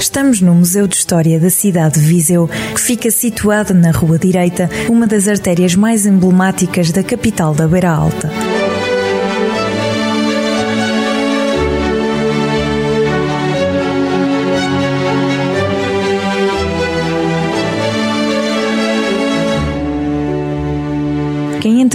Estamos no Museu de História da cidade de Viseu, que fica situado na Rua Direita, uma das artérias mais emblemáticas da capital da Beira Alta.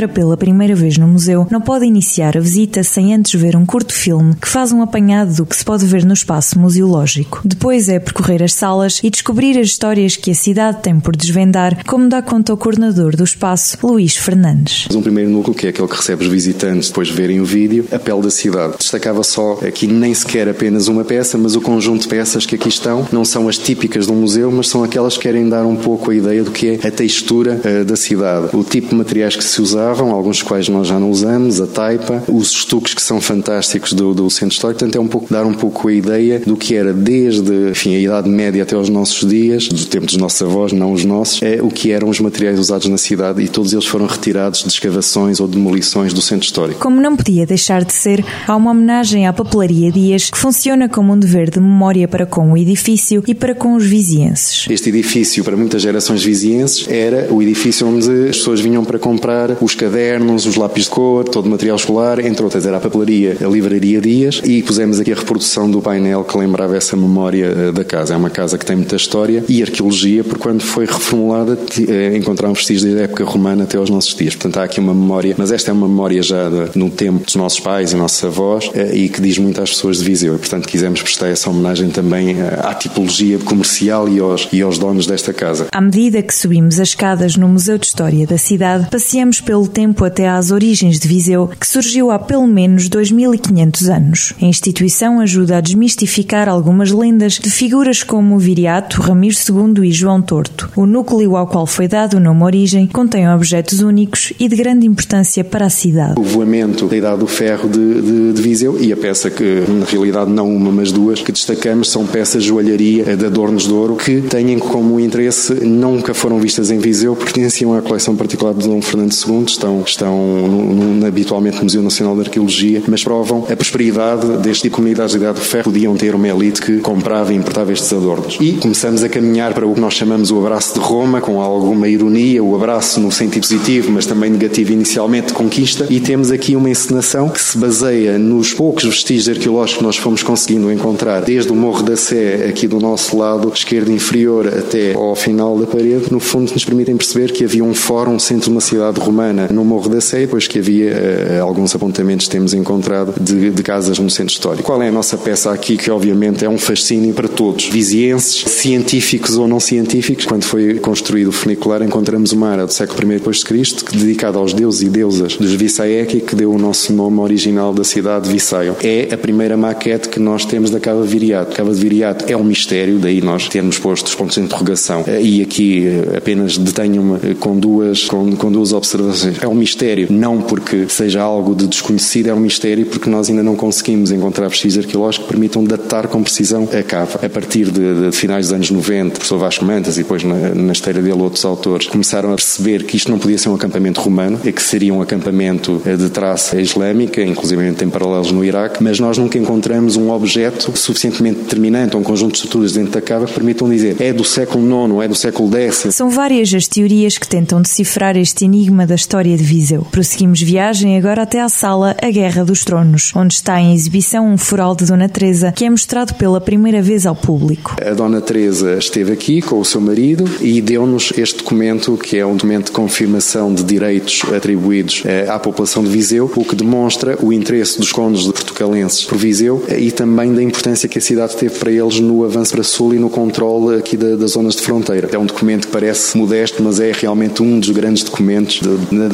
Entra pela primeira vez no museu não pode iniciar a visita sem antes ver um curto filme que faz um apanhado do que se pode ver no espaço museológico. Depois é percorrer as salas e descobrir as histórias que a cidade tem por desvendar, como dá conta o coordenador do espaço, Luís Fernandes. Um primeiro núcleo, que é aquele que recebe os visitantes depois de verem o vídeo, a pele da cidade. Destacava só aqui nem sequer apenas uma peça, mas o conjunto de peças que aqui estão não são as típicas de um museu, mas são aquelas que querem dar um pouco a ideia do que é a textura uh, da cidade. O tipo de materiais que se usavam, alguns dos quais nós já não usamos, a taipa, os estuques que são fantásticos do, do centro histórico, portanto é um pouco dar um pouco a ideia do que era desde enfim, a Idade Média até aos nossos dias, do tempo dos nossos avós, não os nossos, é o que eram os materiais usados na cidade e todos eles foram retirados de escavações ou demolições do centro histórico. Como não podia deixar de ser, há uma homenagem à papelaria Dias que funciona como um dever de memória para com o edifício e para com os vizienses. Este edifício, para muitas gerações vizienses, era o edifício onde as pessoas vinham para comprar os cadernos, os lápis de cor, todo o material escolar, entre outras era a papelaria, a livraria Dias e pusemos aqui a reprodução do painel que lembrava essa memória eh, da casa. É uma casa que tem muita história e arqueologia, porque quando foi reformulada eh, encontraram vestígios da época romana até aos nossos dias. Portanto, há aqui uma memória, mas esta é uma memória já no tempo dos nossos pais e nossos avós eh, e que diz muito às pessoas de Viseu. E, portanto, quisemos prestar essa homenagem também à tipologia comercial e aos, e aos donos desta casa. À medida que subimos as escadas no Museu de História da cidade, passeamos pelo tempo até às origens de Viseu, que surgiu há pelo menos 2500 anos. A instituição ajuda a desmistificar algumas lendas de figuras como Viriato, Ramiro II e João Torto. O núcleo ao qual foi dado o nome Origem contém objetos únicos e de grande importância para a cidade. O voamento da Idade do Ferro de, de, de Viseu e a peça que, na realidade, não uma, mas duas, que destacamos são peças de joalharia de adornos de ouro que têm como interesse, nunca foram vistas em Viseu, pertenciam à coleção particular de Dom Fernando II, estão, estão no, no, habitualmente no Museu Nacional de Arqueologia, mas provam a prosperidade deste tipo de comunidades de Idade do Ferro, podiam ter uma elite que comprava e importava estes adornos. E começamos a caminhar para o que nós chamamos o abraço de Roma, com alguma ironia, o abraço no sentido positivo, mas também negativo inicialmente, de conquista, e temos aqui uma encenação que se baseia nos poucos vestígios arqueológicos que nós fomos conseguindo encontrar, desde o Morro da Sé, aqui do nosso lado esquerdo inferior, até ao final da parede, no fundo nos permitem perceber que havia um fórum, centro de uma cidade romana, no Morro da Sé, depois que havia uh, alguns apontamentos temos encontrado de, de casas no centro histórico. Qual é a nossa peça aqui, que obviamente é um fascínio para todos, vizienses, científicos ou não científicos. Quando foi construído o funicular, encontramos uma área do século I Cristo, dedicada aos deuses e deusas dos Vissaeki, que deu o nosso nome original da cidade de Vissaio. É a primeira maquete que nós temos da Cava de Viriato. Cava de Viriato é um mistério, daí nós termos posto os pontos de interrogação. Eh, e aqui apenas detenho-me com duas, com, com duas observações. É um mistério, não porque seja algo de desconhecido, é um mistério porque nós ainda não conseguimos encontrar vestígios arqueológicos que permitam datar com precisão a cava. A partir de, de finais dos anos 90, o professor Vasco Mantas e depois na, na esteira dele outros autores começaram a perceber que isto não podia ser um acampamento romano e que seria um acampamento eh, de traça islâmica, inclusive tem paralelos no Iraque, mas nós nunca encontramos um objeto suficientemente determinante ou um conjunto de estruturas dentro da cava que permitam dizer é do século IX, é do século X. São várias as teorias que tentam decifrar este enigma da história de Viseu. Prosseguimos viagem agora até à sala A Guerra dos Tronos, onde está em exibição um fural de Dona Teresa que é mostrado pela primeira vez ao público. A Dona Teresa esteve aqui com o seu marido e deu-nos este documento que é um documento de confirmação de direitos atribuídos eh, à população de Viseu, o que demonstra o interesse dos condes de portucalenses por Viseu eh, e também da importância que a cidade teve para eles no avanço para sul e no controle aqui da, das zonas de fronteira. É um documento que parece modesto, mas é realmente um dos grandes documentos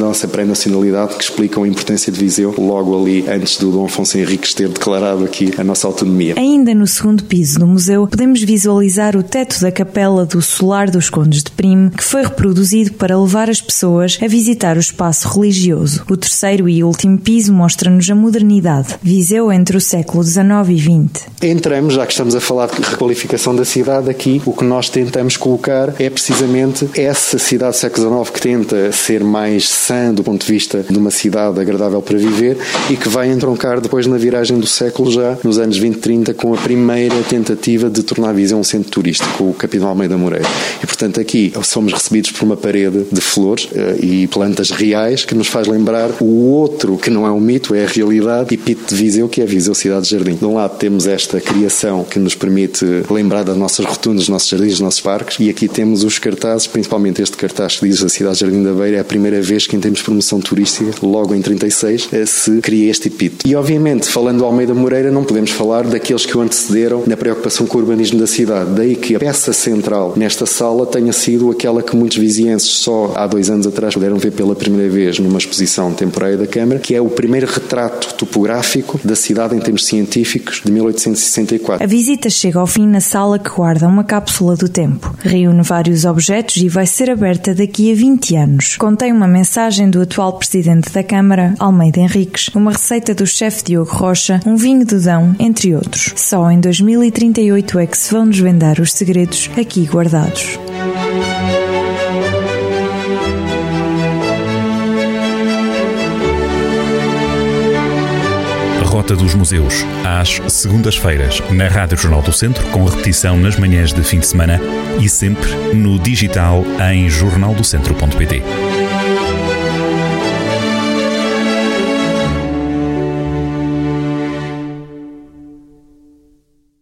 da nossa pré-nacionalidade que explicam a importância de Viseu logo ali antes do Dom Afonso Henriques ter declarado aqui a nossa autonomia. Ainda no segundo piso do museu, podemos visualizar o teto da capela do Solar dos Condes de Prime, que foi reproduzido para levar as pessoas a visitar o espaço religioso. O terceiro e último piso mostra-nos a modernidade. Viseu entre o século XIX e XX. Entramos, já que estamos a falar de requalificação da cidade, aqui o que nós tentamos colocar é precisamente essa cidade do século XIX que tenta ser mais sã do ponto de vista de uma cidade agradável para viver e que vai entroncar depois na viragem do século já, nos anos 20, 30, com a primeira tentativa de tornar a Viseu um centro turístico, o Capitão Almeida Moreira. E portanto aqui somos recebidos por uma parede de flores uh, e plantas reais que nos faz lembrar o outro que não é um mito, é a realidade, Pito de Viseu, que é Viseu Cidade de Jardim. De um lado temos esta criação que nos permite lembrar das nossas rotundas, dos nossos jardins, dos nossos parques, e aqui temos os cartazes, principalmente este cartaz que diz a Cidade de Jardim da Beira, é a primeira vez que em termos de promoção turística, logo em 36, eh, se cria este epíteto. E obviamente, falando do Almeida Moreira, não podemos falar daqueles que o antecederam na preocupação com o urbanismo da cidade. Daí que a peça central nesta sala tenha sido aquela que muitos vizienses só há dois anos atrás puderam ver pela primeira vez numa exposição temporária da Câmara, que é o primeiro retrato topográfico da cidade em termos científicos de 1864. A visita chega ao fim na sala que guarda uma cápsula do tempo. Reúne vários objetos e vai ser aberta daqui a 20 anos. Contém uma mensagem do atual presidente da Câmara, Almeida Henriques, uma receita do chefe Diogo Rocha, um vinho do Dão, entre outros. Só em 2038 é que se vão desvendar os segredos aqui guardados. Rota dos Museus, às segundas-feiras, na Rádio Jornal do Centro, com repetição nas manhãs de fim de semana e sempre no digital em jornaldocentro.pt.